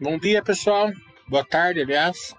Bom dia, pessoal. Boa tarde, aliás.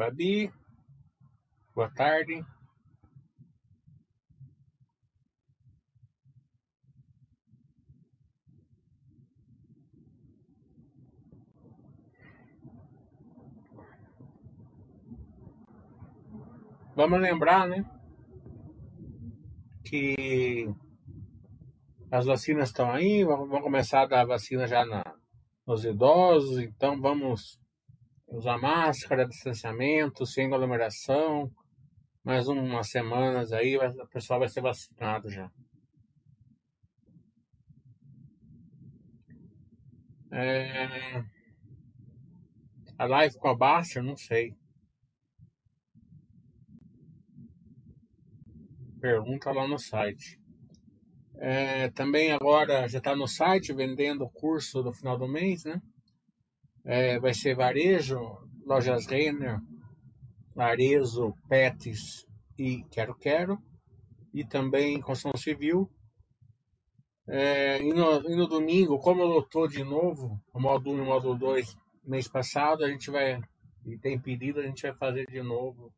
Babi, boa tarde. Vamos lembrar, né? Que as vacinas estão aí, vamos começar a dar vacina já na, nos idosos, então vamos usar máscara, distanciamento, sem aglomeração. Mais umas semanas aí, o pessoal vai ser vacinado já. É... A live com a Baster, não sei. Pergunta lá no site. É, também agora já está no site vendendo o curso do final do mês, né? É, vai ser varejo, lojas Renner, Larezo, Pets e Quero Quero. E também construção civil. É, e, no, e no domingo, como lotou de novo, o módulo 1 e o módulo 2 mês passado, a gente vai, e tem pedido, a gente vai fazer de novo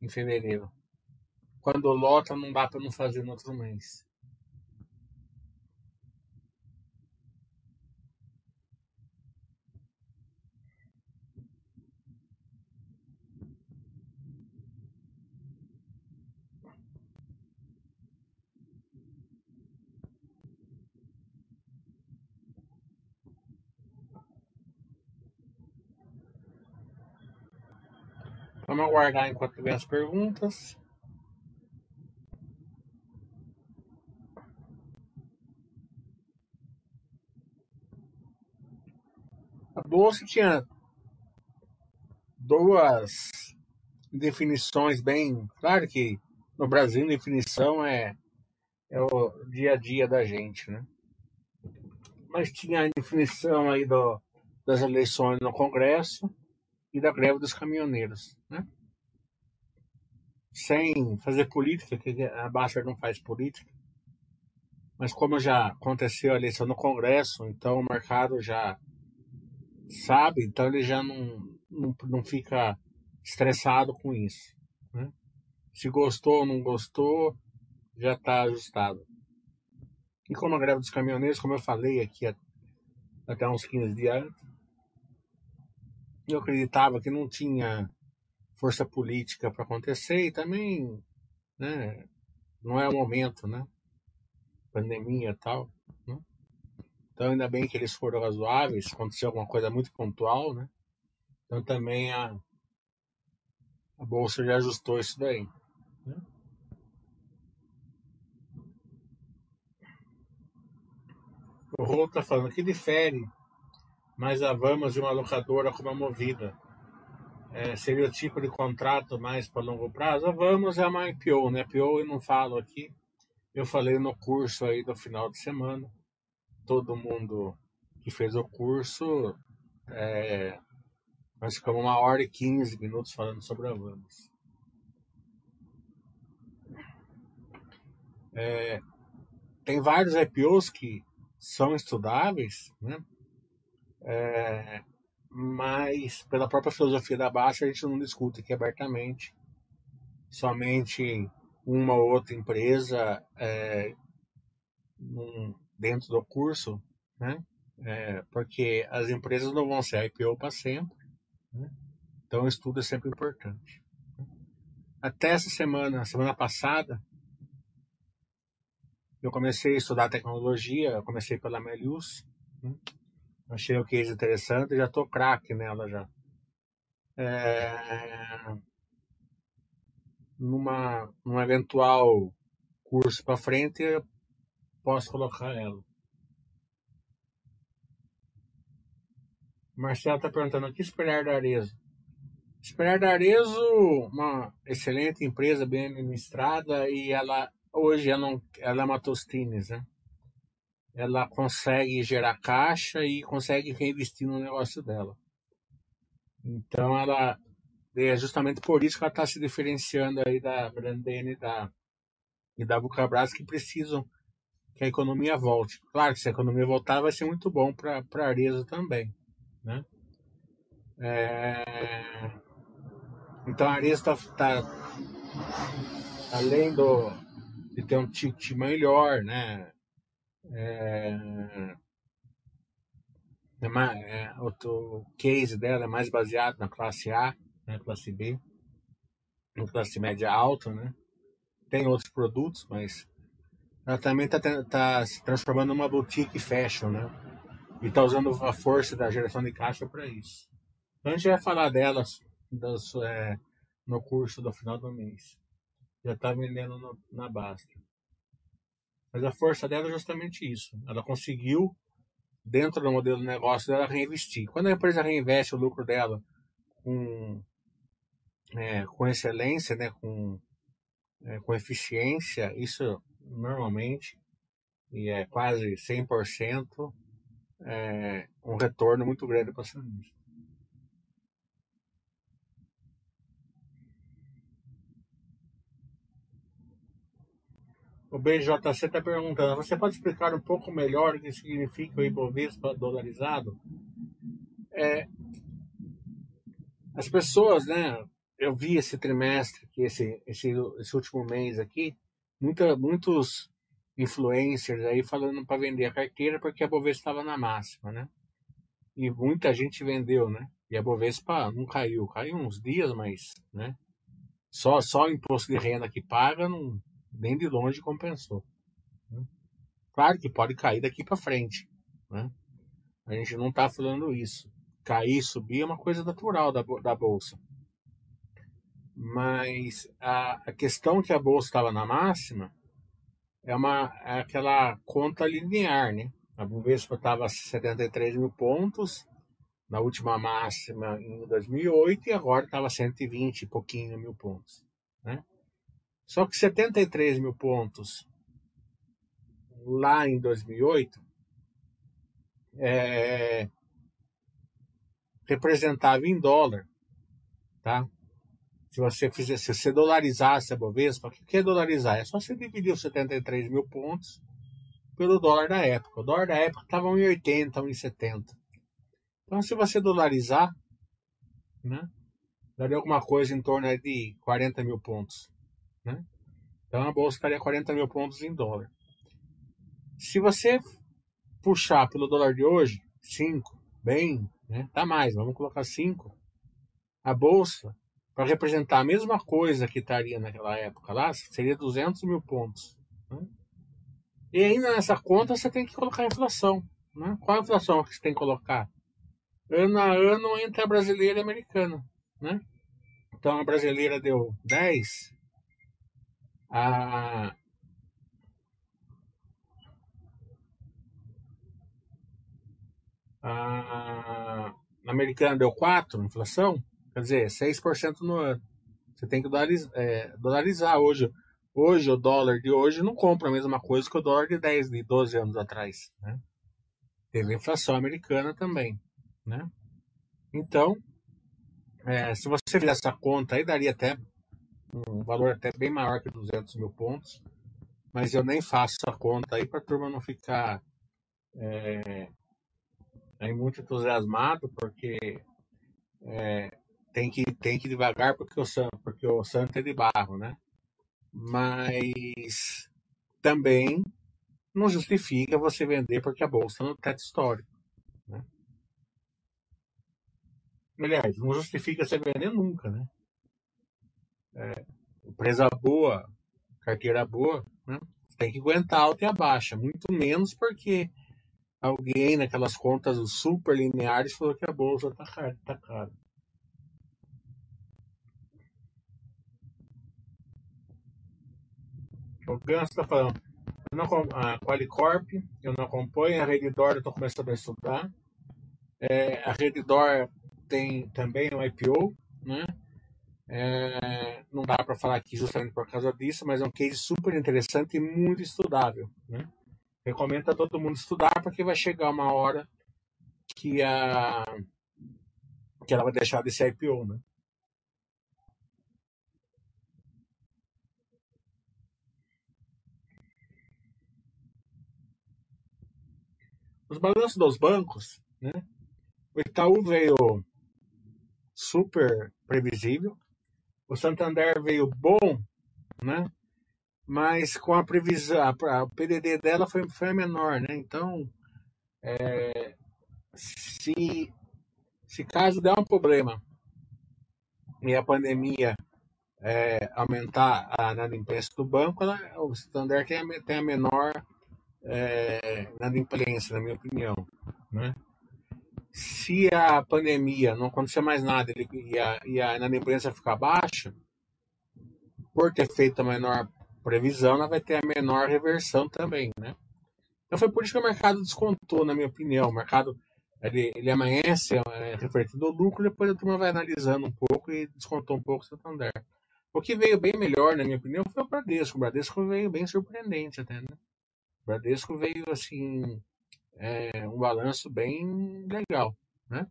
em fevereiro. Quando lota, não dá para não fazer no outro mês. Vamos aguardar enquanto tiver as perguntas. A bolsa tinha duas definições bem. Claro que no Brasil definição é, é o dia a dia da gente, né? Mas tinha a definição aí do, das eleições no Congresso e da greve dos caminhoneiros, né? Sem fazer política, que a Baixa não faz política. Mas como já aconteceu a eleição no Congresso, então o mercado já sabe, então ele já não, não, não fica estressado com isso. Né? Se gostou ou não gostou, já está ajustado. E como a greve dos caminhoneiros, como eu falei aqui até uns 15 dias antes, eu acreditava que não tinha força política para acontecer e também né, não é o momento, né? Pandemia e tal. Né? Então, ainda bem que eles foram razoáveis, aconteceu alguma coisa muito pontual, né? Então, também a, a Bolsa já ajustou isso daí. Né? O Rolo está falando que difere mas a Vamos de uma locadora como a Movida. É, seria o tipo de contrato mais para longo prazo? A Vamos é uma IPO, né? IPO eu não falo aqui. Eu falei no curso aí do final de semana. Todo mundo que fez o curso, é, nós ficamos uma hora e quinze minutos falando sobre a Vamos. É, tem vários IPOs que são estudáveis, né? É, mas, pela própria filosofia da Baixa, a gente não discute aqui abertamente. Somente uma ou outra empresa é, não, dentro do curso, né? É, porque as empresas não vão ser IPO para sempre, né? então o estudo é sempre importante. Até essa semana, semana passada, eu comecei a estudar tecnologia, comecei pela Melius, né? Achei o case interessante, já estou craque nela já. É, numa, num eventual curso para frente, eu posso colocar ela. Marcelo está perguntando o que esperar da Arezo. Esperar da Arezo, uma excelente empresa bem administrada e ela hoje ela, ela é uma Tostines, né? Ela consegue gerar caixa e consegue reinvestir no negócio dela. Então ela é justamente por isso que ela está se diferenciando aí da Grandene da, e da Vulcabras que precisam que a economia volte. Claro que se a economia voltar vai ser muito bom para a Arezzo também. Né? É... Então a Arezzo está tá, além do, de ter um ticket melhor, né? É, é, é, o case dela é mais baseado na classe A, né, classe B, na classe média alta, né? Tem outros produtos, mas ela também está tá se transformando numa boutique fashion, né? E está usando a força da geração de caixa para isso. Então a gente vai falar delas das, é, no curso do final do mês. Já está vendendo no, na Basta. Mas a força dela é justamente isso. Ela conseguiu, dentro do modelo de negócio dela, reinvestir. Quando a empresa reinveste o lucro dela com, é, com excelência, né, com, é, com eficiência, isso normalmente, e é quase 100%, é, um retorno muito grande para o acionista. O BJC está perguntando: você pode explicar um pouco melhor o que significa o Ibovespa dolarizado? É, as pessoas, né? Eu vi esse trimestre, esse, esse, esse último mês aqui, muita, muitos influencers aí falando para vender a carteira porque a Bovespa estava na máxima, né? E muita gente vendeu, né? E a Bovespa não caiu, caiu uns dias, mas, né? Só, só o imposto de renda que paga não, nem de longe compensou. Né? Claro que pode cair daqui para frente. Né? A gente não está falando isso. Cair subir é uma coisa natural da, da bolsa. Mas a, a questão que a bolsa estava na máxima é, uma, é aquela conta linear, né? A Bovespa estava a 73 mil pontos na última máxima em 2008 e agora estava 120 e pouquinho mil pontos, né? Só que 73 mil pontos lá em 2008 é, representava em dólar, tá? Se você fizesse, se você dolarizasse a Bovespa, o que é dolarizar? É só você dividir os 73 mil pontos pelo dólar da época. O dólar da época estava 1,80, 1,70. Então, se você dolarizar, né, daria alguma coisa em torno de 40 mil pontos. Né? Então a bolsa estaria 40 mil pontos em dólar. Se você puxar pelo dólar de hoje, 5, bem, né? tá mais, vamos colocar 5. A bolsa, para representar a mesma coisa que estaria naquela época lá, seria 200 mil pontos. Né? E ainda nessa conta você tem que colocar a inflação. Né? Qual a inflação que você tem que colocar? Ano a ano entre a brasileira e a americana. Né? Então a brasileira deu 10, a, a americana deu 4, inflação, quer dizer, 6% no ano. Você tem que dolarizar, é, dolarizar hoje. Hoje, o dólar de hoje não compra a mesma coisa que o dólar de 10, de 12 anos atrás. Né? Teve inflação americana também. Né? Então, é, se você fizer essa conta aí, daria até um valor até bem maior que 200 mil pontos, mas eu nem faço a conta aí para a turma não ficar é, aí muito entusiasmado, porque é, tem, que, tem que devagar porque o, santo, porque o santo é de barro, né? Mas também não justifica você vender porque a bolsa no teto histórico. Né? Aliás, não justifica você vender nunca, né? É, empresa boa, carteira boa, né? tem que aguentar alta e a baixa, muito menos porque alguém naquelas contas super lineares falou que a bolsa está cara. Tá cara. O Ganso está falando, eu não, a Qualicorp, eu não acompanho, a Redditor eu estou começando a estudar. É, a Redditor tem também um IPO, né? É, não dá para falar aqui justamente por causa disso, mas é um case super interessante e muito estudável. Né? Recomendo a todo mundo estudar, porque vai chegar uma hora que, a, que ela vai deixar de ser IPO. Né? Os balanços dos bancos, né? o Itaú veio super previsível, o Santander veio bom, né? Mas com a previsão, a, o PDD dela foi, foi menor, né? Então, é, se, se caso der um problema e a pandemia é, aumentar a inadimplência do banco, ela, o Santander tem a, tem a menor é, inadimplência, na minha opinião, né? Se a pandemia não acontecer mais nada e a, e a inadimplência ficar baixa, por ter feito a menor previsão, ela vai ter a menor reversão também, né? Então foi por isso que o mercado descontou, na minha opinião. O mercado ele, ele amanhece é, refletindo o lucro, depois a turma vai analisando um pouco e descontou um pouco o Santander. O que veio bem melhor, na minha opinião, foi o Bradesco. O Bradesco veio bem surpreendente até, né? O Bradesco veio assim é, um balanço bem legal, né?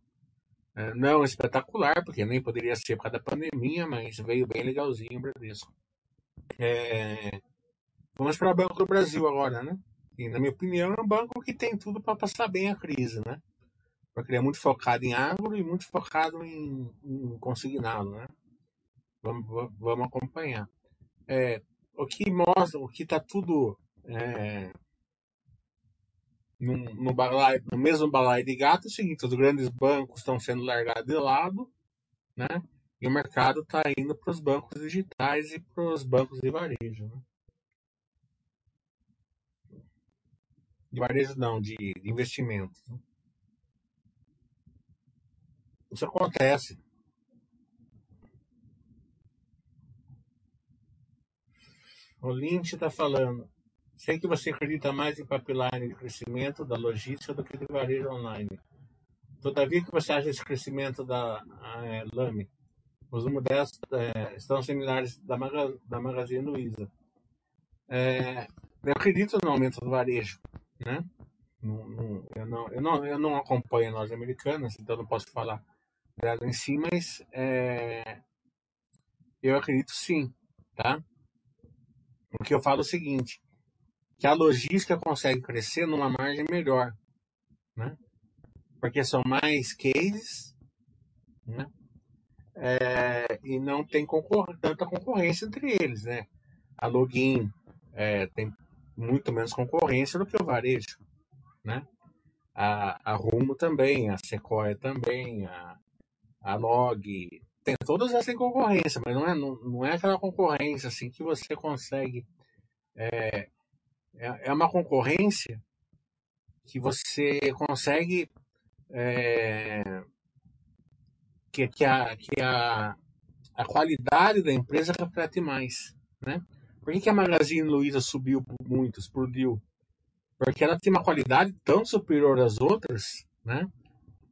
É, não espetacular, porque nem poderia ser por causa da pandemia, mas veio bem legalzinho o Bradesco. É, vamos para o Banco do Brasil agora, né? E, na minha opinião, é um banco que tem tudo para passar bem a crise, né? Porque ele é muito focado em agro e muito focado em, em consignado, né? Vamos, vamos acompanhar. É, o que mostra, o que está tudo é, no, no, balai, no mesmo balai de gato é o seguinte: os grandes bancos estão sendo largados de lado, né? E o mercado está indo para os bancos digitais e para os bancos de varejo. Né? De varejo não, de, de investimentos. Né? Isso acontece. O Lynch está falando. Sei que você acredita mais em pipeline de crescimento da logística do que de varejo online. Todavia, que você acha esse crescimento da é, Lame? Os números é, estão similares da, Maga, da Magazine Luiza. É, eu acredito no aumento do varejo, né? Não, não, eu, não, eu, não, eu não acompanho as americanas, então não posso falar dela em si, mas é, eu acredito sim, tá? Porque eu falo é o seguinte, que a logística consegue crescer numa margem melhor, né? Porque são mais cases, né? É, e não tem concor tanta concorrência entre eles, né? A Login é, tem muito menos concorrência do que o varejo, né? A, a Rumo também, a Sequoia também, a, a Log, tem todas essas concorrência, mas não é, não, não é aquela concorrência assim que você consegue é, é, é uma concorrência que você consegue é, que, que, a, que a, a qualidade da empresa reflete mais. Né? Por que, que a Magazine Luiza subiu muito, explodiu? Porque ela tem uma qualidade tão superior às outras, né?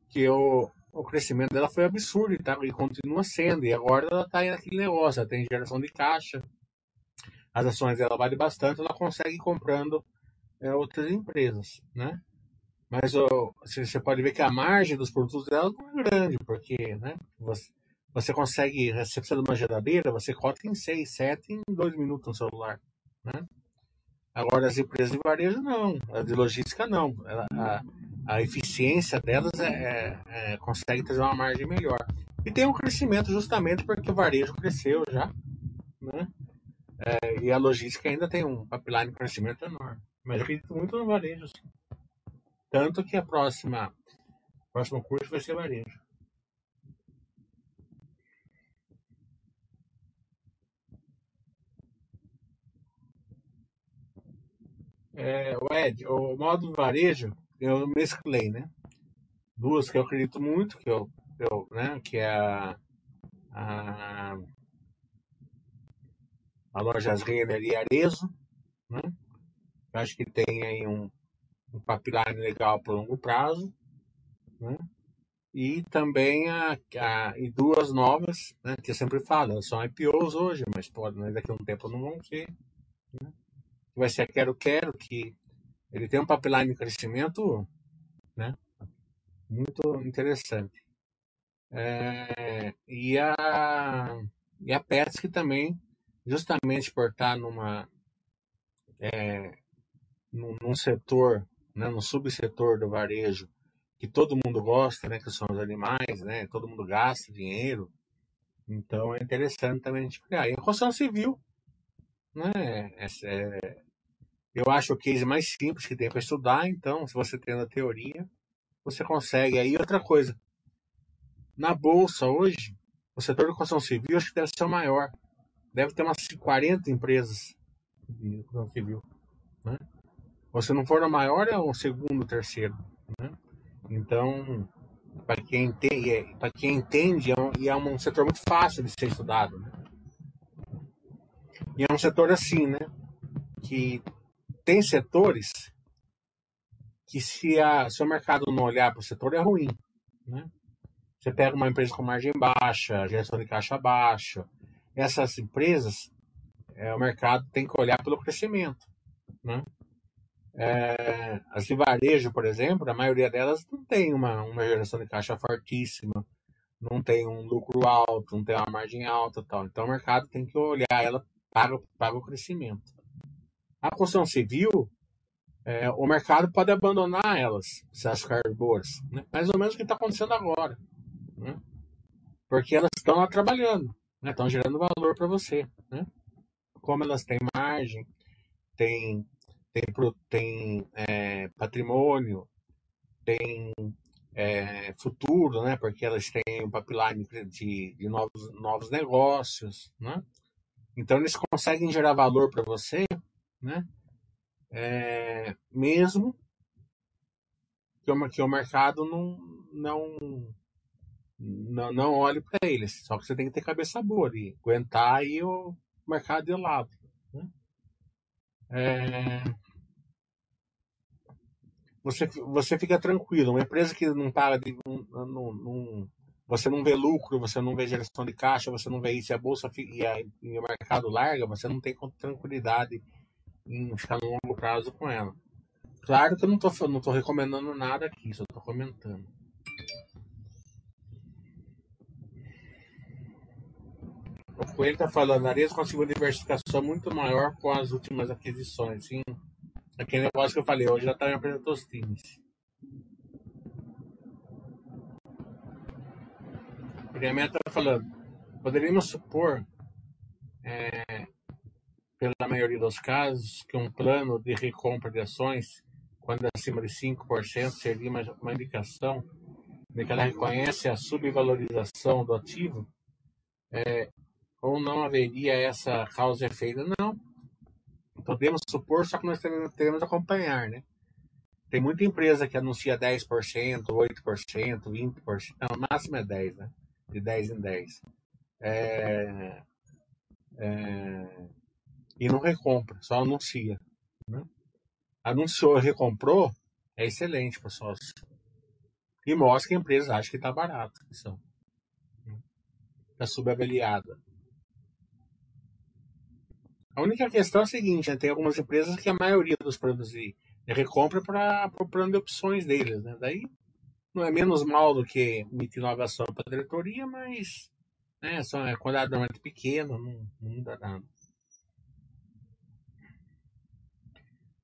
que o, o crescimento dela foi absurdo tá, e continua sendo. E agora ela está naquele negócio, ela tem geração de caixa, as ações dela valem bastante, ela consegue ir comprando é, outras empresas, né? Mas ó, você pode ver que a margem dos produtos dela não é grande, porque né, você, você consegue, você precisa de uma geladeira, você cota em 6, 7 em 2 minutos no celular. Né? Agora, as empresas de varejo não, as de logística não. A, a eficiência delas é, é, é, consegue trazer uma margem melhor. E tem um crescimento justamente porque o varejo cresceu já, né? É, e a logística ainda tem um pipeline de crescimento enorme. Mas acredito muito no varejo. Sim. Tanto que a próxima, próximo curso vai ser varejo. É, o Ed, o modo varejo, eu mesclei, né? Duas que eu acredito muito, que eu, eu né, que é a, a, a Lojas Renner e Arezo, né? Eu acho que tem aí um, um pipeline legal para longo prazo, né? E também a, a, e duas novas, né, que eu sempre falo, são IPOs hoje, mas pode, né, daqui a um tempo não vão ser. Né? Vai ser a Quero Quero, que ele tem um pipeline de crescimento né, muito interessante. É, e, a, e a Petsky também, justamente por estar numa, é, num, num setor, né, no subsetor do varejo, que todo mundo gosta, né, que são os animais, né, todo mundo gasta dinheiro, então é interessante também a gente criar. E a construção civil, né, é, é, eu acho o case mais simples que tem para estudar, então, se você tem a teoria, você consegue. Aí outra coisa, na bolsa hoje, o setor de construção civil acho que deve ser o maior. Deve ter umas 40 empresas de construção civil. Né? Ou se não for o maior, é o segundo, terceiro. Né? Então, para quem entende, é, quem entende, é um, é um setor muito fácil de ser estudado. Né? E é um setor assim, né? Que tem setores que se, a, se o mercado não olhar para o setor é ruim. Né? Você pega uma empresa com margem baixa, gestão de caixa baixa, essas empresas, é, o mercado tem que olhar pelo crescimento. Né? É, as de varejo, por exemplo, a maioria delas não tem uma, uma geração de caixa fortíssima, não tem um lucro alto, não tem uma margem alta tal. Então o mercado tem que olhar ela para, para o crescimento. A construção civil, é, o mercado pode abandonar elas, se elas ficarem boas. Né? Mais ou menos o que está acontecendo agora. Né? Porque elas estão lá trabalhando, né? estão gerando valor para você. Né? Como elas têm margem, têm, têm, têm é, patrimônio, têm é, futuro, né? porque elas têm um pipeline de, de novos, novos negócios. Né? Então, eles conseguem gerar valor para você né? É, mesmo que o, que o mercado não, não, não, não olhe para eles. Só que você tem que ter cabeça boa e aguentar aí o mercado de lado. Né? É, você, você fica tranquilo. Uma empresa que não paga de. Não, não, você não vê lucro, você não vê geração de caixa, você não vê isso, e a bolsa e, a, e o mercado larga, você não tem tranquilidade em ficar no longo prazo com ela. Claro que eu não estou não tô recomendando nada aqui, só estou comentando. O Coelho está falando, a Ares conseguiu uma diversificação muito maior com as últimas aquisições. Sim, aquele negócio que eu falei, hoje já está em apresentou os times. O está falando, poderíamos supor é, pela maioria dos casos, que um plano de recompra de ações, quando acima de 5%, seria uma, uma indicação de que ela reconhece a subvalorização do ativo, é, ou não haveria essa causa e efeito? Não. Podemos supor, só que nós que acompanhar, né? Tem muita empresa que anuncia 10%, 8%, 20%, não, o máximo é 10%, né? De 10 em 10. É, é, e não recompra, só anuncia. Né? Anunciou e recomprou, é excelente para sócio. E mostra que a empresa acha que está barato. Está né? subavaliada. A única questão é a seguinte, né? tem algumas empresas que a maioria dos produtos recompra para o plano de opções deles. Né? Daí não é menos mal do que emitir inovação para a diretoria, mas né, só é quantidade normalmente pequeno, não, não muda nada.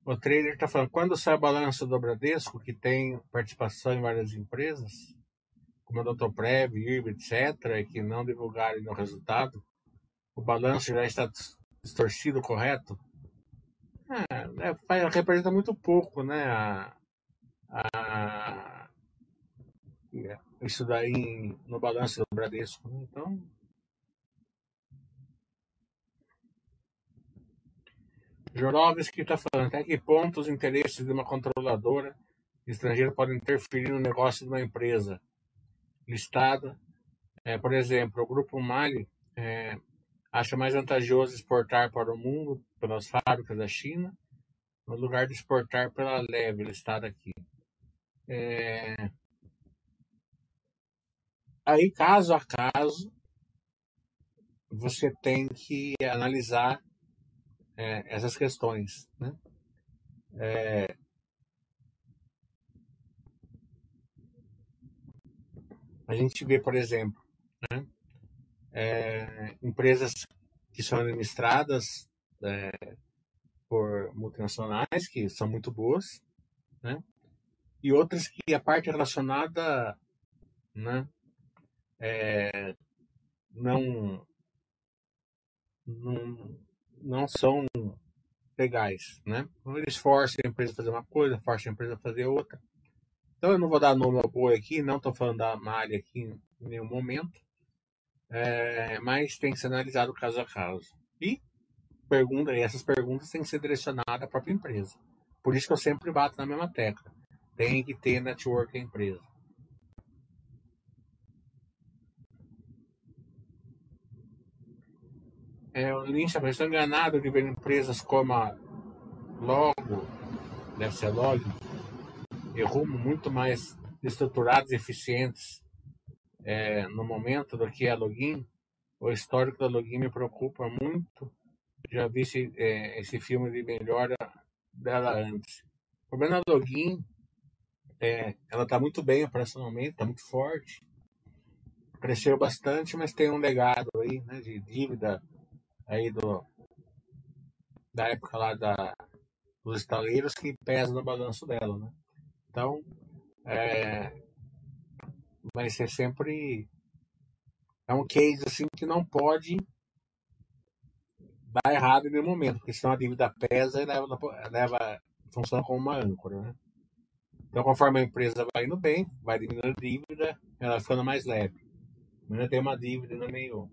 O trader está falando, quando sai o balanço do Bradesco, que tem participação em várias empresas, como a Doutorprev, IRB, etc., que não divulgarem o resultado, o balanço já está distorcido, correto? É, é, representa muito pouco, né? A, a, isso daí no balanço do Bradesco. Né? Então. Jorovski está falando até que ponto os interesses de uma controladora estrangeira podem interferir no negócio de uma empresa listada. É, por exemplo, o Grupo Mali é, acha mais vantajoso exportar para o mundo pelas fábricas da China, no lugar de exportar pela leve listada aqui. É... Aí, caso a caso, você tem que analisar é, essas questões. Né? É... A gente vê, por exemplo, né? É, empresas que são administradas é, por multinacionais, que são muito boas, né? e outras que a parte relacionada né, é, não, não, não são legais. Né? Então, eles forçam a empresa a fazer uma coisa, forçam a empresa a fazer outra. Então eu não vou dar nome ao boi aqui, não estou falando da malha aqui em nenhum momento, é, mas tem que ser analisado caso a caso. E pergunta, e essas perguntas têm que ser direcionadas à própria empresa. Por isso que eu sempre bato na mesma tecla. Tem que ter network empresa. É, o Lynch, enganado de ver empresas como a Logo, deve ser e Rumo muito mais estruturadas e eficientes é, no momento do que a Login. O histórico da Login me preocupa muito. Já vi esse, é, esse filme de melhora dela antes. O problema da Login é, ela está muito bem operacionalmente, está muito forte, cresceu bastante, mas tem um legado aí, né, de dívida aí do da época lá da, dos estaleiros que pesa no balanço dela, né? Então, é, vai ser sempre é um case assim que não pode dar errado em nenhum momento, porque senão a dívida pesa e leva, leva funciona como uma âncora, né? Então, conforme a empresa vai indo bem, vai diminuindo a dívida, ela ficando mais leve. Ainda tem uma dívida ainda meio.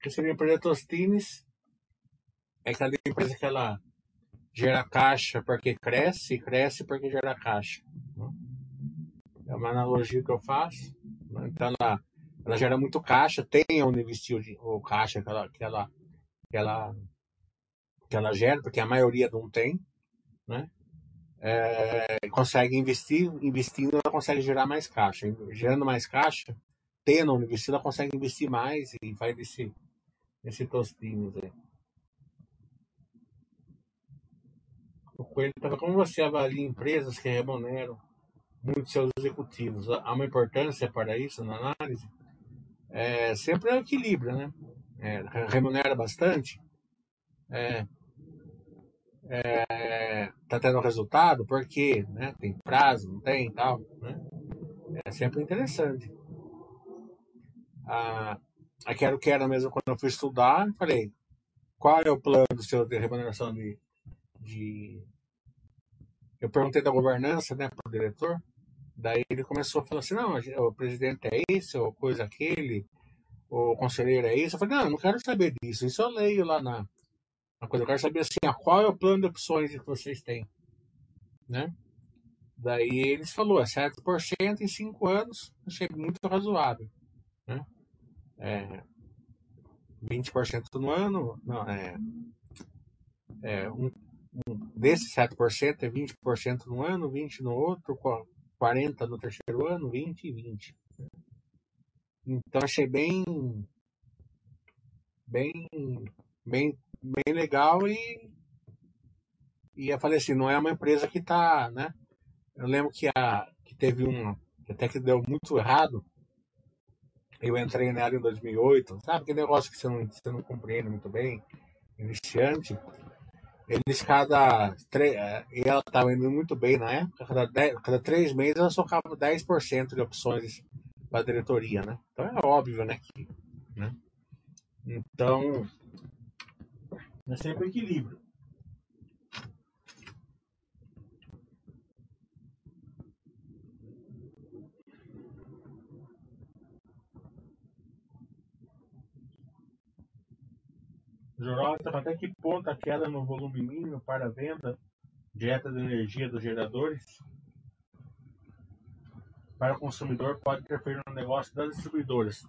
que seria a empresa Tostines é aquela empresa que ela gera caixa porque cresce, cresce porque gera caixa. É uma analogia que eu faço. Né? Então ela, ela gera muito caixa, tem onde investir o, o caixa que ela, que ela, que ela que ela gera, porque a maioria não tem, né? É, consegue investir, investindo ela consegue gerar mais caixa. Gerando mais caixa, tendo onde investir, ela consegue investir mais e vai nesse, nesse tostinhos aí. O Coelho estava como você avalia empresas que remuneram muito seus executivos? Há uma importância para isso na análise? É, sempre é o equilíbrio, né? É, remunera bastante, é, é, tá tendo resultado, porque né, tem prazo, não tem tal. Né? É sempre interessante. A, a Quero Quero mesmo, quando eu fui estudar, falei, qual é o plano do seu de remuneração de, de... Eu perguntei da governança né, para o diretor, daí ele começou falar assim, não, o presidente é esse, ou coisa aquele, o conselheiro é isso. Eu falei, não, eu não quero saber disso, isso eu leio lá na, uma coisa, eu quero saber assim, qual é o plano de opções que vocês têm, né? Daí eles falou, é 7% em 5 anos, achei muito razoável, né? É, 20% no ano, não, é, é um, um, desse 7% é 20% no ano, 20% no outro, 40% no terceiro ano, 20% e 20%. Então achei bem, bem, bem bem legal e e eu falei assim, não é uma empresa que está, né? Eu lembro que a que teve um até que deu muito errado. Eu entrei nela em 2008, sabe que negócio que você não, você não compreende muito bem, iniciante. Eles cada três, e ela estava indo muito bem na época, cada, dez, cada três meses ela socava 10% de opções para a diretoria, né? Então é óbvio, né? Que, né? Então, é sempre equilíbrio. Jorota, até que ponto a queda no volume mínimo para a venda direta de energia dos geradores para o consumidor pode interferir no negócio das distribuidoras?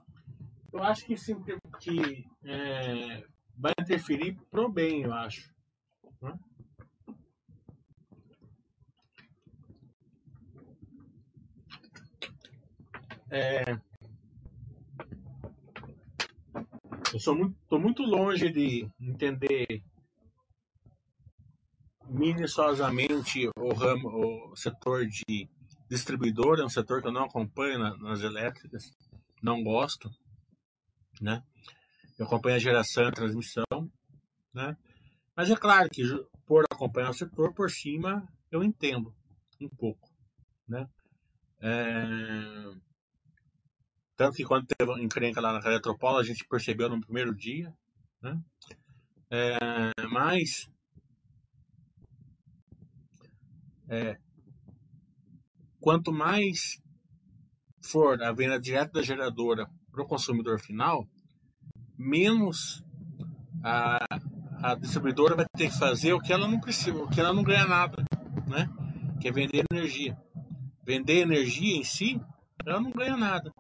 Eu acho que sim, que é, vai interferir pro bem, eu acho. Né? É, eu sou muito, tô muito longe de entender minuciosamente o ramo, o setor de distribuidor, é um setor que eu não acompanho na, nas elétricas, não gosto, né? Eu acompanho a geração e transmissão, né? Mas é claro que por acompanhar o setor por cima eu entendo um pouco, né? É... Tanto que quando teve encrenca lá na Eletropolo, a gente percebeu no primeiro dia, né? É... Mas é... quanto mais for a venda direta da geradora para o consumidor final, menos a, a distribuidora vai ter que fazer o que ela não precisa, o que ela não ganha nada, né? Que é vender energia. Vender energia em si, ela não ganha nada.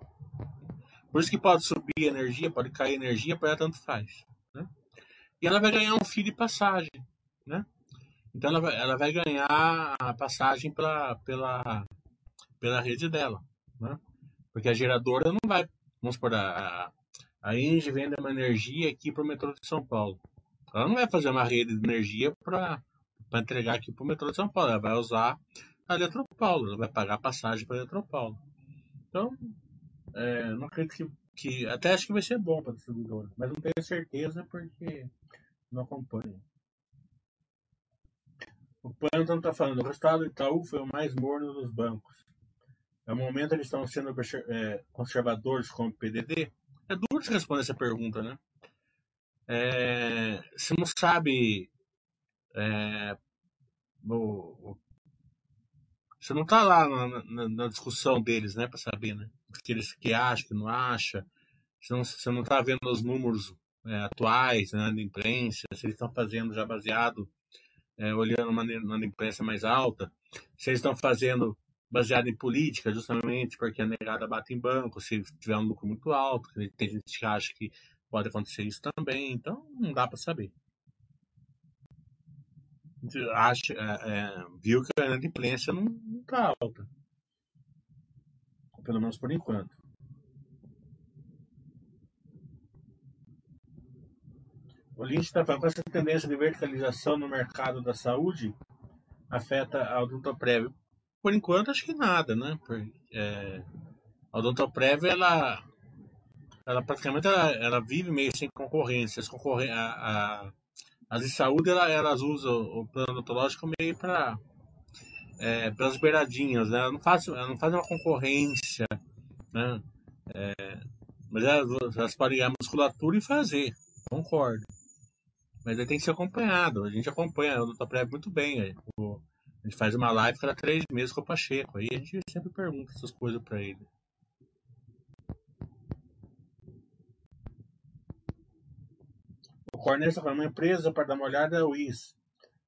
Por isso que pode subir energia, pode cair energia, para ela tanto faz. Né? E ela vai ganhar um fio de passagem, né? Então ela vai, ela vai ganhar a passagem pela, pela, pela rede dela, né? Porque a geradora não vai, vamos supor, a, a Engie vende uma energia aqui para o metrô de São Paulo. Ela não vai fazer uma rede de energia para entregar aqui para o metrô de São Paulo. Ela vai usar a Eletropaulo, ela vai pagar passagem para a Eletropaulo. Então, é, não acredito que, que. Até acho que vai ser bom para distribuidora, mas não tenho certeza porque não acompanho. O Pantan está falando, o resultado do Itaú foi o mais morno dos bancos. No momento eles estão sendo é, conservadores como o PDD, é duro de responder essa pergunta, né? É, você não sabe. É, o, você não está lá na, na, na, discussão deles, né, para saber, né? O que que acham, que não acham. Você não, você não tá vendo os números é, atuais né, imprensa, se eles estão fazendo já baseado, é, olhando uma, uma imprensa mais alta, se eles estão fazendo baseado em política, justamente porque a negada bate em banco, se tiver um lucro muito alto, tem gente que acha que pode acontecer isso também, então não dá para saber. Acha, é, é, viu que a inadimplência não está alta. Pelo menos por enquanto. O Lynch está falando com essa tendência de verticalização no mercado da saúde afeta a odontoprev. Por enquanto, acho que nada, né? É, a Odontoprev, ela, ela praticamente ela, ela vive meio sem concorrência. As, concorren a, a, as de saúde, ela, elas usam o plano odontológico meio para é, pelas beiradinhas, né? Ela não faz, ela não faz uma concorrência, né? É, mas elas, elas podem ganhar musculatura e fazer, concordo. Mas aí tem que ser acompanhado. A gente acompanha a Odontoprev muito bem. O, a gente faz uma live cada três meses com o Pacheco. Aí a gente sempre pergunta essas coisas para ele. O Cornélio está falando, uma empresa para dar uma olhada é o IS.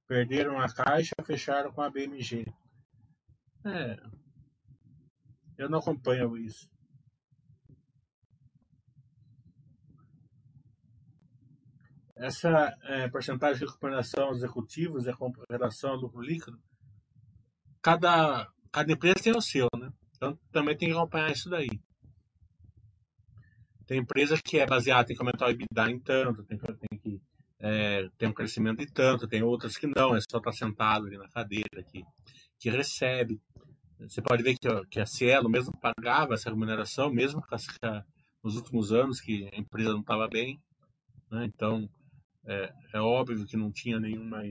Perderam a caixa, fecharam com a BMG. É. Eu não acompanho o IS. Essa é, porcentagem de recuperação aos executivos é com relação ao lucro líquido cada, cada empresa tem o seu, né? Então também tem que acompanhar isso daí. Tem empresas que é baseada, que aumentar o EBITDA em tanto, tem, tem que é, ter um crescimento em tanto, tem outras que não, é só estar tá sentado ali na cadeira que, que recebe. Você pode ver que, que a Cielo mesmo pagava essa remuneração, mesmo as, nos últimos anos que a empresa não estava bem. Né? Então, é, é, óbvio que não tinha nenhuma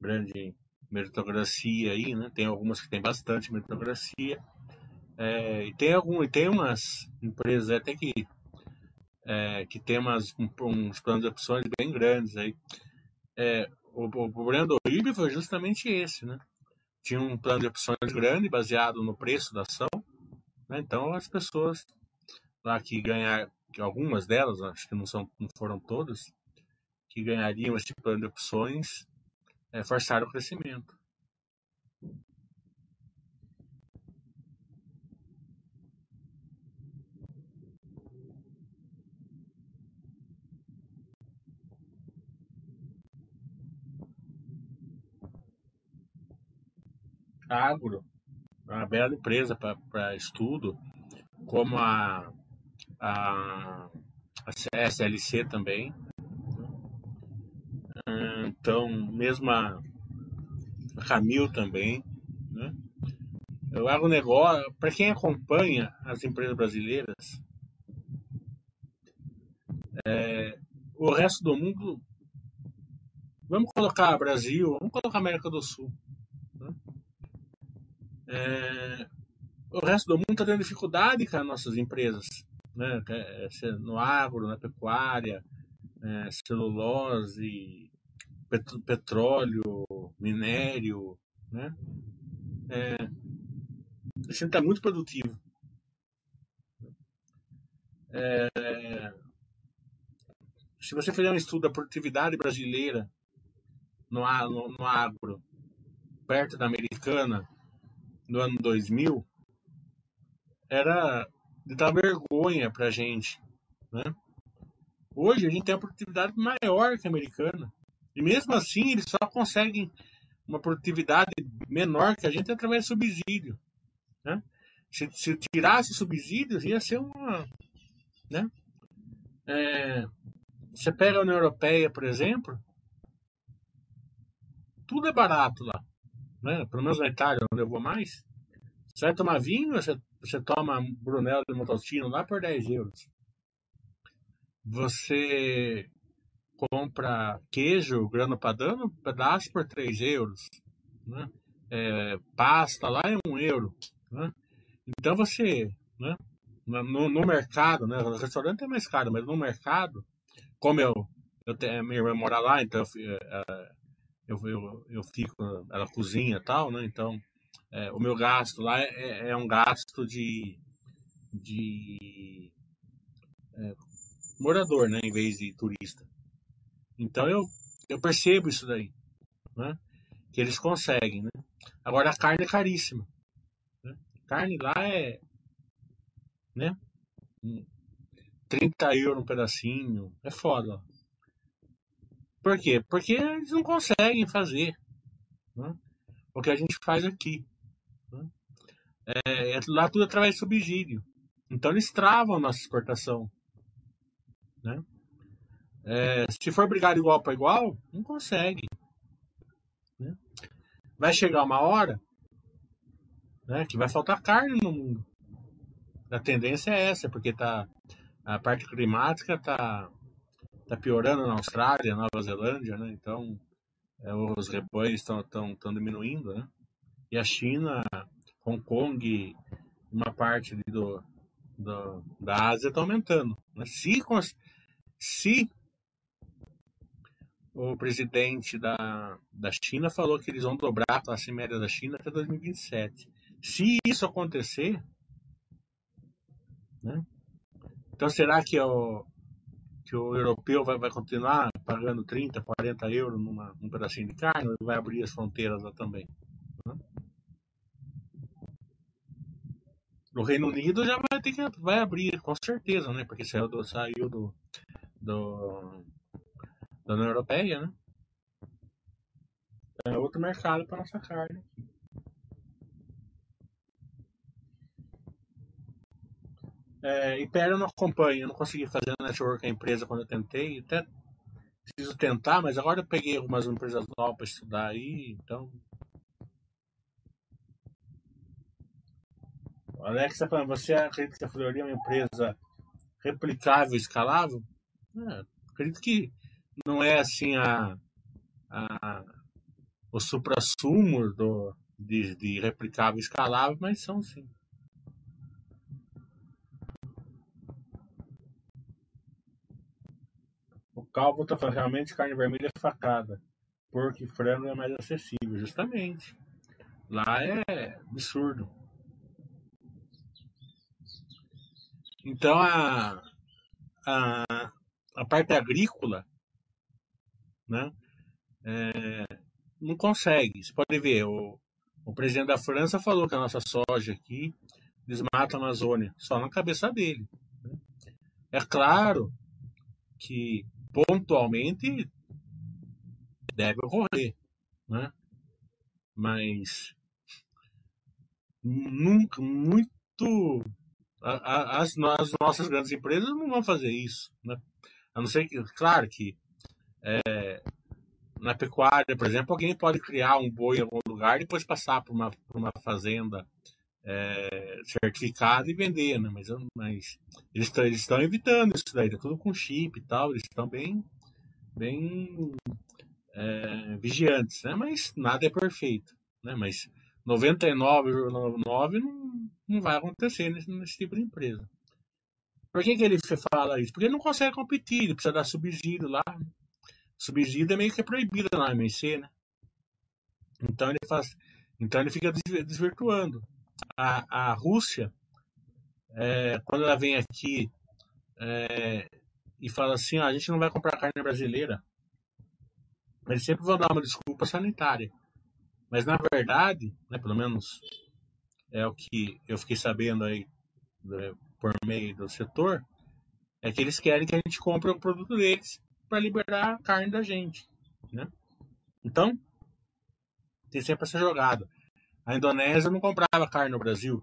grande meritocracia aí, né? Tem algumas que tem bastante meritocracia. É, e tem algum, e tem umas empresas até que é, que tem umas, um, uns planos de opções bem grandes aí. É, o, o problema do RIB foi justamente esse, né? Tinha um plano de opções grande, baseado no preço da ação, né? então as pessoas lá que ganhar, algumas delas, acho que não, são, não foram todas, que ganhariam esse plano de opções, é, forçaram o crescimento. Agro, uma bela empresa para estudo, como a, a, a SLC também. Então, mesmo a Camil também. Né? O agronegócio, para quem acompanha as empresas brasileiras, é, o resto do mundo, vamos colocar Brasil, vamos colocar América do Sul. É, o resto do mundo está tendo dificuldade com as nossas empresas, né? É, no agro, na pecuária, é, celulose, pet petróleo, minério, né? É, a gente está muito produtivo. É, se você fizer um estudo da produtividade brasileira no, no, no agro, perto da americana, no ano 2000, era de dar vergonha para a gente. Né? Hoje a gente tem uma produtividade maior que a americana. E mesmo assim eles só conseguem uma produtividade menor que a gente através de subsídio. Né? Se, se tirasse subsídios, ia ser uma. Né? É, você pega a União Europeia, por exemplo, tudo é barato lá. Né? Pelo menos na Itália, onde eu vou mais. Você vai tomar vinho, você, você toma Brunello de Montalcino lá por 10 euros. Você compra queijo grano padano, pedaço por 3 euros. Né? É, pasta lá é 1 euro. Né? Então você, né? no, no mercado, né? o restaurante é mais caro, mas no mercado, como eu, eu tenho, minha irmã mora lá, então eu, é, eu, eu, eu fico, ela cozinha tal, né? Então é, o meu gasto lá é, é um gasto de, de é, morador, né? Em vez de turista. Então eu, eu percebo isso daí, né? Que eles conseguem, né? Agora a carne é caríssima. Né? Carne lá é, né? 30 euros um pedacinho, é foda. Por quê? Porque eles não conseguem fazer né? o que a gente faz aqui. Né? É, é lá tudo através de subsídio. Então eles travam a nossa exportação. Né? É, se for brigar igual para igual, não consegue. Né? Vai chegar uma hora né, que vai faltar carne no mundo. A tendência é essa, porque tá, a parte climática está tá piorando na Austrália, Nova Zelândia, né? então é, os rebanhos estão diminuindo. Né? E a China, Hong Kong, uma parte do, do da Ásia está aumentando. Né? Se, se o presidente da, da China falou que eles vão dobrar a classe média da China até 2027. Se isso acontecer, né? Então será que o, que o europeu vai, vai continuar pagando 30, 40 euros numa, num pedacinho de carne vai abrir as fronteiras lá também? Né? O Reino Unido já vai ter que vai abrir, com certeza, né? Porque saiu do, saiu do, do da União Europeia, né? É outro mercado para nossa carne. É, Império eu não acompanho, eu não consegui fazer network a empresa quando eu tentei. Até preciso tentar, mas agora eu peguei algumas empresas novas para estudar aí, então. O Alex está falando, você acredita que a Fleury é uma empresa replicável escalável? É, acredito que não é assim a, a o supra-sumo de, de replicável escalável, mas são sim. Calvo está falando, realmente carne vermelha é facada. Porco e frango é mais acessível. Justamente. Lá é absurdo. Então a, a, a parte agrícola né, é, não consegue. Você pode ver, o, o presidente da França falou que a nossa soja aqui desmata a Amazônia, só na cabeça dele. Né? É claro que pontualmente deve ocorrer, né? mas nunca, muito. As, as nossas grandes empresas não vão fazer isso. Né? A não ser que, claro que é, na pecuária, por exemplo, alguém pode criar um boi em algum lugar e depois passar para uma, uma fazenda é, certificada e vender, né? Mas, mas eles estão evitando isso daí, tá tudo com chip e tal, eles estão bem, bem é, vigiantes, né? Mas nada é perfeito, né? Mas 99,99 não, não vai acontecer nesse, nesse tipo de empresa. Por que, que ele fala isso? Porque ele não consegue competir, ele precisa dar subsídio lá. Subsídio é meio que proibido na AMC, né? Então ele faz, então ele fica desvirtuando. A, a Rússia, é, quando ela vem aqui é, e fala assim, a gente não vai comprar carne brasileira, eles sempre vão dar uma desculpa sanitária. Mas na verdade, né, pelo menos é o que eu fiquei sabendo aí né, por meio do setor, é que eles querem que a gente compre o produto deles para liberar a carne da gente, né? Então, tem sempre essa jogada. A Indonésia não comprava carne no Brasil,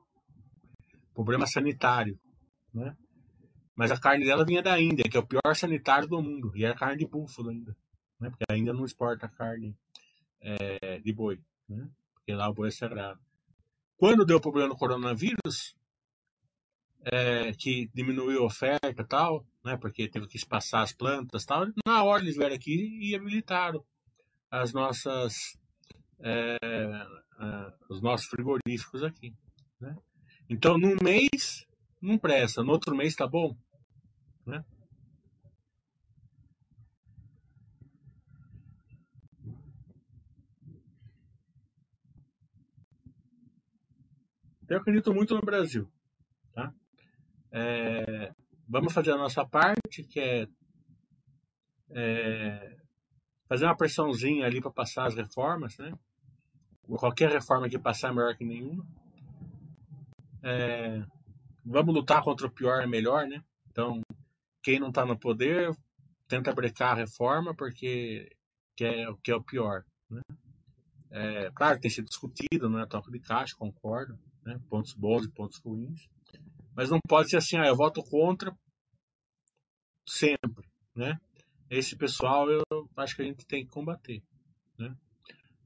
problema sanitário, né? Mas a carne dela vinha da Índia, que é o pior sanitário do mundo, e era carne de búfalo ainda, né? Porque ainda não exporta carne é, de boi, né? Porque lá o boi é sagrado. Quando deu problema no coronavírus, é, que diminuiu a oferta e tal, né, porque teve que espaçar as plantas tal, na hora eles vieram aqui e habilitaram as nossas, é, é, os nossos frigoríficos aqui. Né? Então, num mês, não presta, no outro mês tá bom. Né? Eu acredito muito no Brasil. Tá? É, vamos fazer a nossa parte, que é, é fazer uma pressãozinha ali para passar as reformas, né? Qualquer reforma que passar é melhor que nenhuma. É, vamos lutar contra o pior é melhor, né? Então, quem não está no poder tenta brecar a reforma porque que é, que é o pior, né? É, claro, tem sido discutido, não é toque de caixa, concordo, né? Pontos bons e pontos ruins. Mas não pode ser assim, ah, eu voto contra sempre, né? Esse pessoal eu acho que a gente tem que combater, né?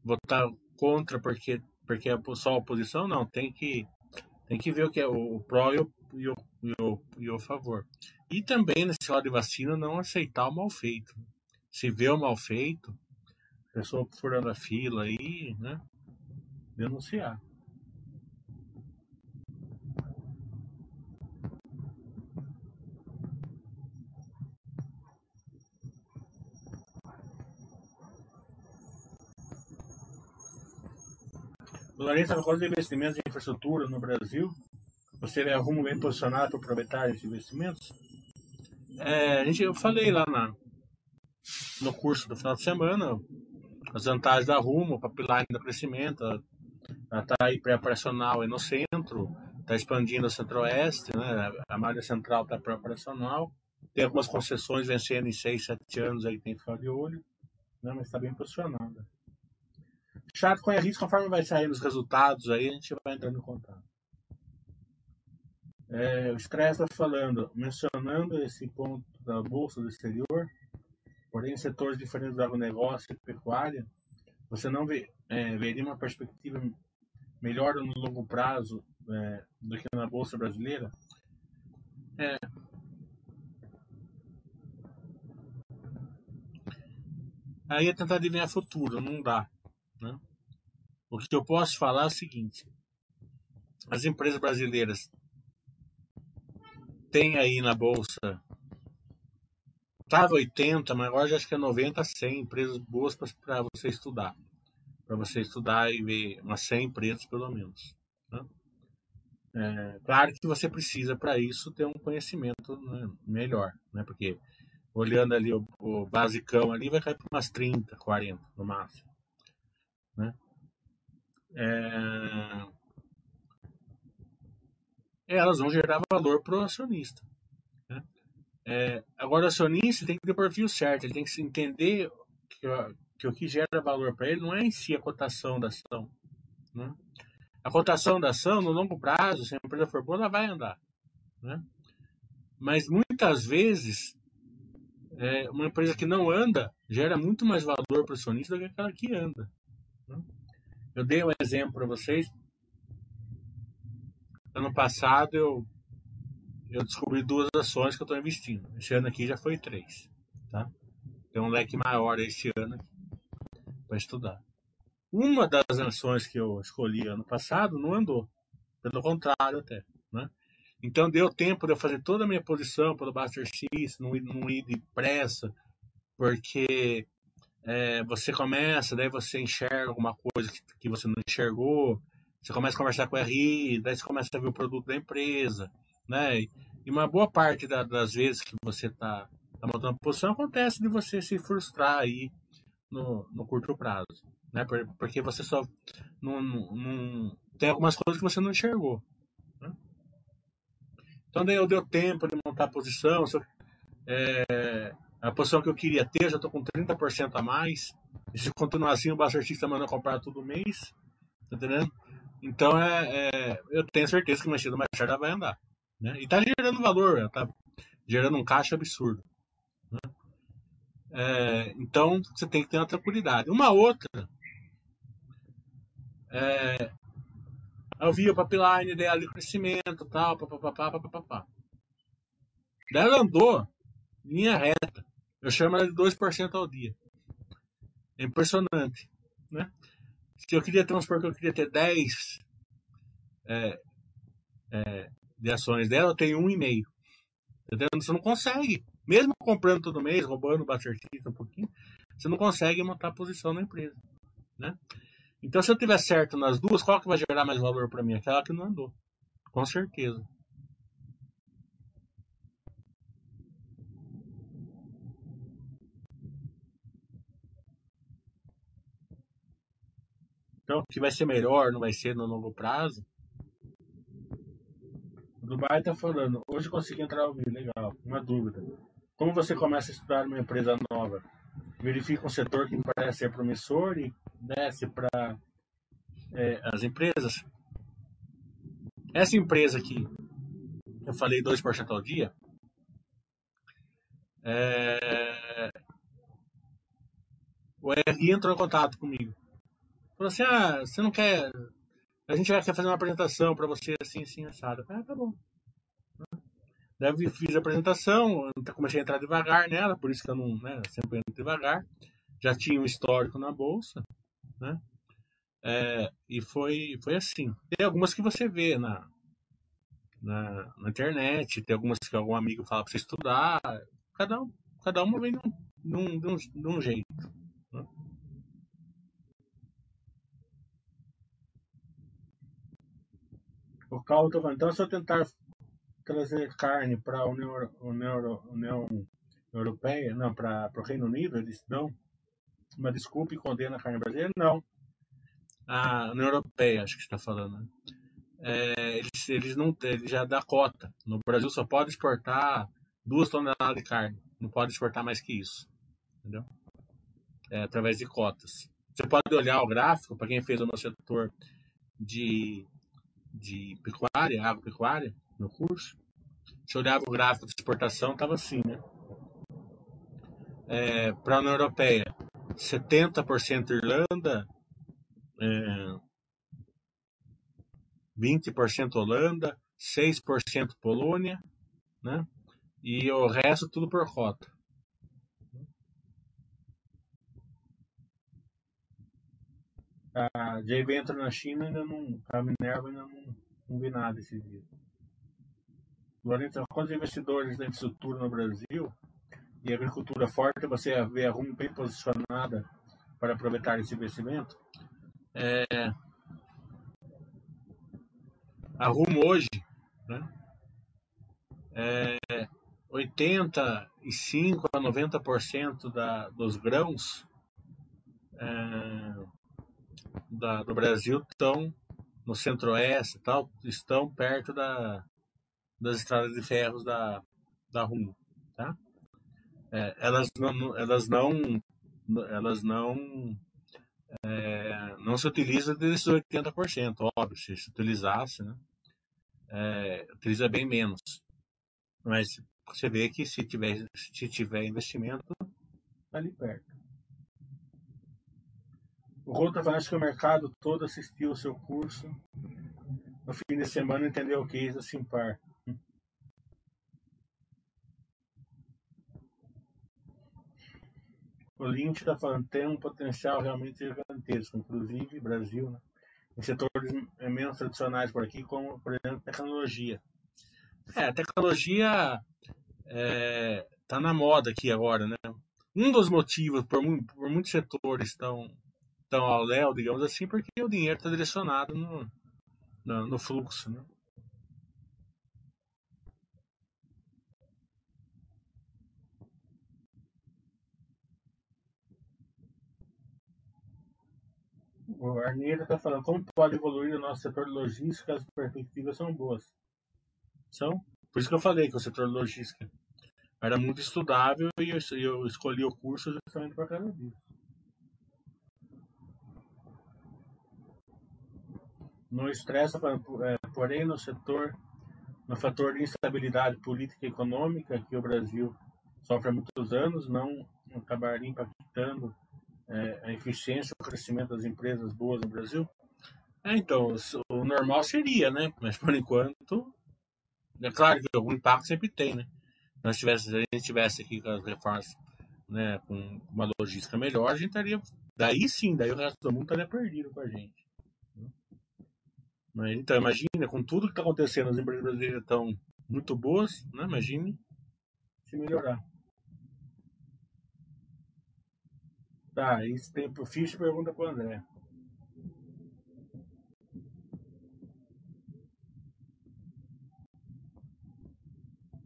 Votar contra porque porque é só a oposição não, tem que tem que ver o que é o, pró e o, e o, e o, e o favor. E também nesse lado de vacina não aceitar o mal feito. Se vê o mal feito, pessoa furando a fila aí, né? Denunciar. Larissa, por causa de investimentos em infraestrutura no Brasil, você vê rumo bem posicionado para aproveitar esses investimentos? É, a gente, eu falei lá na, no curso do final de semana as vantagens da Rumo para pilar do crescimento. Ela está aí pré-operacional no centro, está expandindo o centro-oeste, né? a malha central está pré-operacional. Tem algumas concessões vencendo em 6, 7 anos, aí tem que ficar de olho, né? mas está bem posicionada a gente, conforme vai saindo os resultados aí, a gente vai entrando em contato. É, o Stress está falando, mencionando esse ponto da Bolsa do Exterior, porém em setores diferentes do agronegócio e pecuária, você não vê, é, veria uma perspectiva melhor no longo prazo é, do que na Bolsa brasileira? É, aí é tentar adivinhar futuro, não dá. Né? O que eu posso falar é o seguinte: as empresas brasileiras têm aí na bolsa estava 80, mas agora já acho que é 90, 100 empresas boas para você estudar. Para você estudar e ver umas 100 empresas pelo menos. Né? É, claro que você precisa para isso ter um conhecimento né, melhor, né? Porque olhando ali o, o basicão ali vai cair para umas 30, 40 no máximo, né? É, elas vão gerar valor para o acionista. Né? É, agora, o acionista tem que ter o perfil certo, ele tem que entender que, que o que gera valor para ele não é em si a cotação da ação. Né? A cotação da ação, no longo prazo, se a empresa for boa, ela vai andar. Né? Mas muitas vezes, é, uma empresa que não anda gera muito mais valor para o acionista do que aquela que anda. Né? Eu dei um exemplo para vocês Ano passado eu, eu descobri duas ações que eu estou investindo. Esse ano aqui já foi três. Tá? Tem um leque maior esse ano para estudar. Uma das ações que eu escolhi ano passado não andou. Pelo contrário, até. Né? Então deu tempo de eu fazer toda a minha posição pelo Buster System, não, não ir depressa, porque é, você começa, daí você enxerga alguma coisa que, que você não enxergou, você começa a conversar com o RI, daí você começa a ver o produto da empresa, né? E uma boa parte da, das vezes que você está tá montando posição acontece de você se frustrar aí no, no curto prazo, né? Porque você só não, não, tem algumas coisas que você não enxergou. Né? Então eu deu tempo de montar a posição, é, a posição que eu queria ter, já estou com 30% a mais. E se continuar assim, o Basta Artista manda comprar todo mês, tá entendendo? Então é, é, eu tenho certeza que o mexido mais tarde vai andar. Né? E está gerando valor, está gerando um caixa absurdo. Né? É, então você tem que ter uma tranquilidade. Uma outra, é, eu vi o pipeline dela de crescimento tal, papapá, papapá. Daí ela andou linha reta. Eu chamo ela de 2% ao dia. É impressionante. Né? se eu queria transpor que eu queria ter 10 é, é, de ações dela, eu tenho um e meio. Você não consegue. Mesmo comprando todo mês, roubando o um pouquinho, você não consegue montar posição na empresa. Né? Então, se eu tiver certo nas duas, qual que vai gerar mais valor para mim? Aquela que não andou. Com certeza. Que vai ser melhor, não vai ser no longo prazo. O Dubai está falando, hoje consegui entrar ao vivo, legal. Uma dúvida. Como você começa a estudar uma empresa nova? Verifica um setor que parece ser promissor e desce para é, as empresas. Essa empresa aqui, eu falei 2% ao dia, é... o RI entrou em contato comigo. Falou assim: ah, você não quer. A gente vai fazer uma apresentação para você assim, assim, assado. Ah, tá bom. Daí fiz a apresentação, comecei a entrar devagar nela, por isso que eu não, né, sempre entro devagar. Já tinha um histórico na bolsa, né? É, e foi, foi assim. Tem algumas que você vê na, na, na, internet, tem algumas que algum amigo fala para você estudar. Cada, cada uma vem de um, de um, de um jeito. O falando, então se eu tentar trazer carne para a União, União, União Europeia, não, para o Reino Unido, eles dão uma desculpa e condenam a carne brasileira? Não. A União Europeia, acho que está falando. Né? É, eles, eles não eles já dá cota. No Brasil só pode exportar duas toneladas de carne. Não pode exportar mais que isso. Entendeu? É, através de cotas. Você pode olhar o gráfico, para quem fez o nosso setor de de pecuária, agropecuária, no curso, se olhava o gráfico de exportação, estava assim, né? É, Para a União Europeia, 70% Irlanda, é, 20% Holanda, 6% Polônia, né? E o resto tudo por cota. A JV entra na China ainda não. A Minerva ainda não, não vi nada esses dias. Lourenço, quantos investidores da infraestrutura no Brasil e agricultura forte, você vê a Rumo bem posicionada para aproveitar esse investimento. É, a Rumo hoje, né, é 85 a 90% da, dos grãos é, da, do Brasil estão no centro-oeste tal, estão perto da, das estradas de ferros da, da Rumo. Tá? É, elas não, elas não, elas não, é, não se utilizam desses 80%, óbvio, se se utilizasse, né? É, utiliza bem menos. Mas você vê que se tiver, se tiver investimento, está ali perto. O está falando que o mercado todo assistiu o seu curso. No fim de semana entendeu o que é Simpar. O Lynch está falando tem um potencial realmente gigantesco, inclusive Brasil, né? em setores menos tradicionais por aqui, como, por exemplo, tecnologia. É, a tecnologia está é, tá na moda aqui agora, né? Um dos motivos por, por muitos setores estão tão ao léu, digamos assim, porque o dinheiro está direcionado no, no, no fluxo, né? O Arneiro está falando, como pode evoluir o nosso setor de logística? As perspectivas são boas. São? Por isso que eu falei que o setor de logística era muito estudável e eu, eu escolhi o curso justamente por causa disso. Não estressa, é, porém, no setor, no fator de instabilidade política e econômica que o Brasil sofre há muitos anos, não acabaria impactando é, a eficiência o crescimento das empresas boas no Brasil? É, então, o normal seria, né? Mas por enquanto, é claro que algum impacto sempre tem, né? Se, nós tivesse, se a gente tivesse aqui com as reformas né, com uma logística melhor, a gente estaria. Daí sim, daí o resto do mundo estaria perdido com a gente. Mas, então, imagina, com tudo que está acontecendo, as empresas brasileiras estão muito boas, né? Imagine se melhorar. Tá, esse tempo fixe pergunta para o André.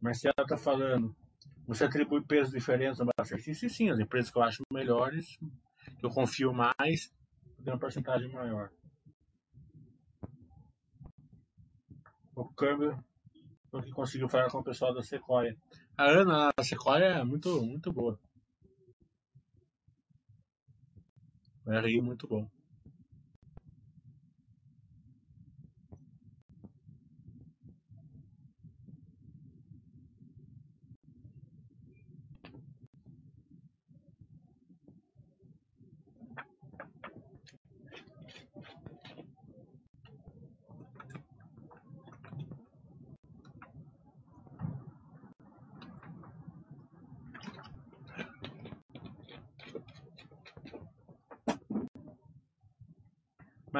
Marcelo está falando, você atribui peso diferente no exercício? Sim, as empresas que eu acho melhores, que eu confio mais, tem uma porcentagem maior. O câmbio que conseguiu falar com o pessoal da Sequoia. A Ana da Sequoia é muito, muito boa. RI muito bom.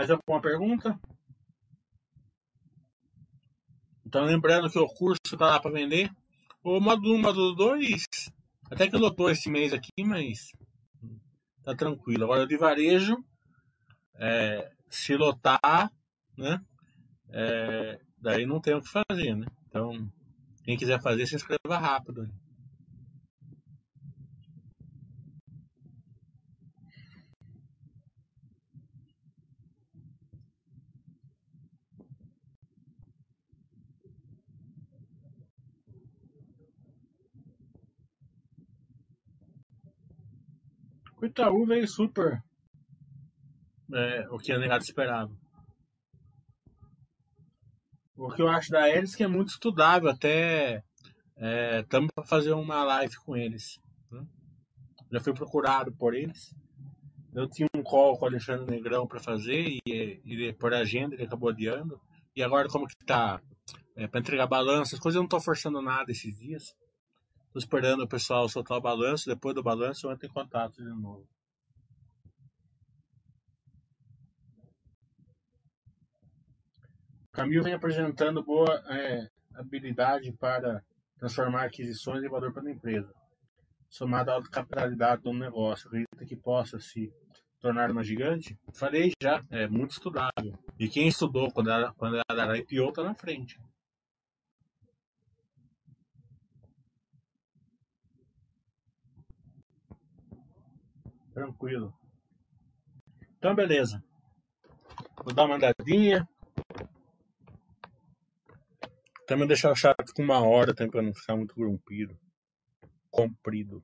Mais alguma pergunta? Então, lembrando que o curso está lá para vender. O módulo 1, módulo 2, até que lotou esse mês aqui, mas tá tranquilo. Agora, de varejo, é, se lotar, né? É, daí não tem o que fazer, né? Então, quem quiser fazer, se inscreva rápido. O Itaú veio super é, o que a negado esperava. O que eu acho da Elis que é muito estudável, até estamos é, para fazer uma live com eles. Né? Já fui procurado por eles. Eu tinha um call com o Alexandre Negrão para fazer e ele por agenda ele acabou adiando. E agora como que tá é, para entregar balanço, as coisas eu não estou forçando nada esses dias. Estou esperando o pessoal soltar o balanço. Depois do balanço, eu entro em contato de novo. Camil vem apresentando boa é, habilidade para transformar aquisições em valor para a empresa. somado à alta capitalidade do negócio, acredita que possa se tornar uma gigante? Falei já, é muito estudável. E quem estudou quando ela, quando era IPO está na frente. Tranquilo. Então, beleza. Vou dar uma andadinha. Também deixar o chat com uma hora também para não ficar muito comprido. Comprido.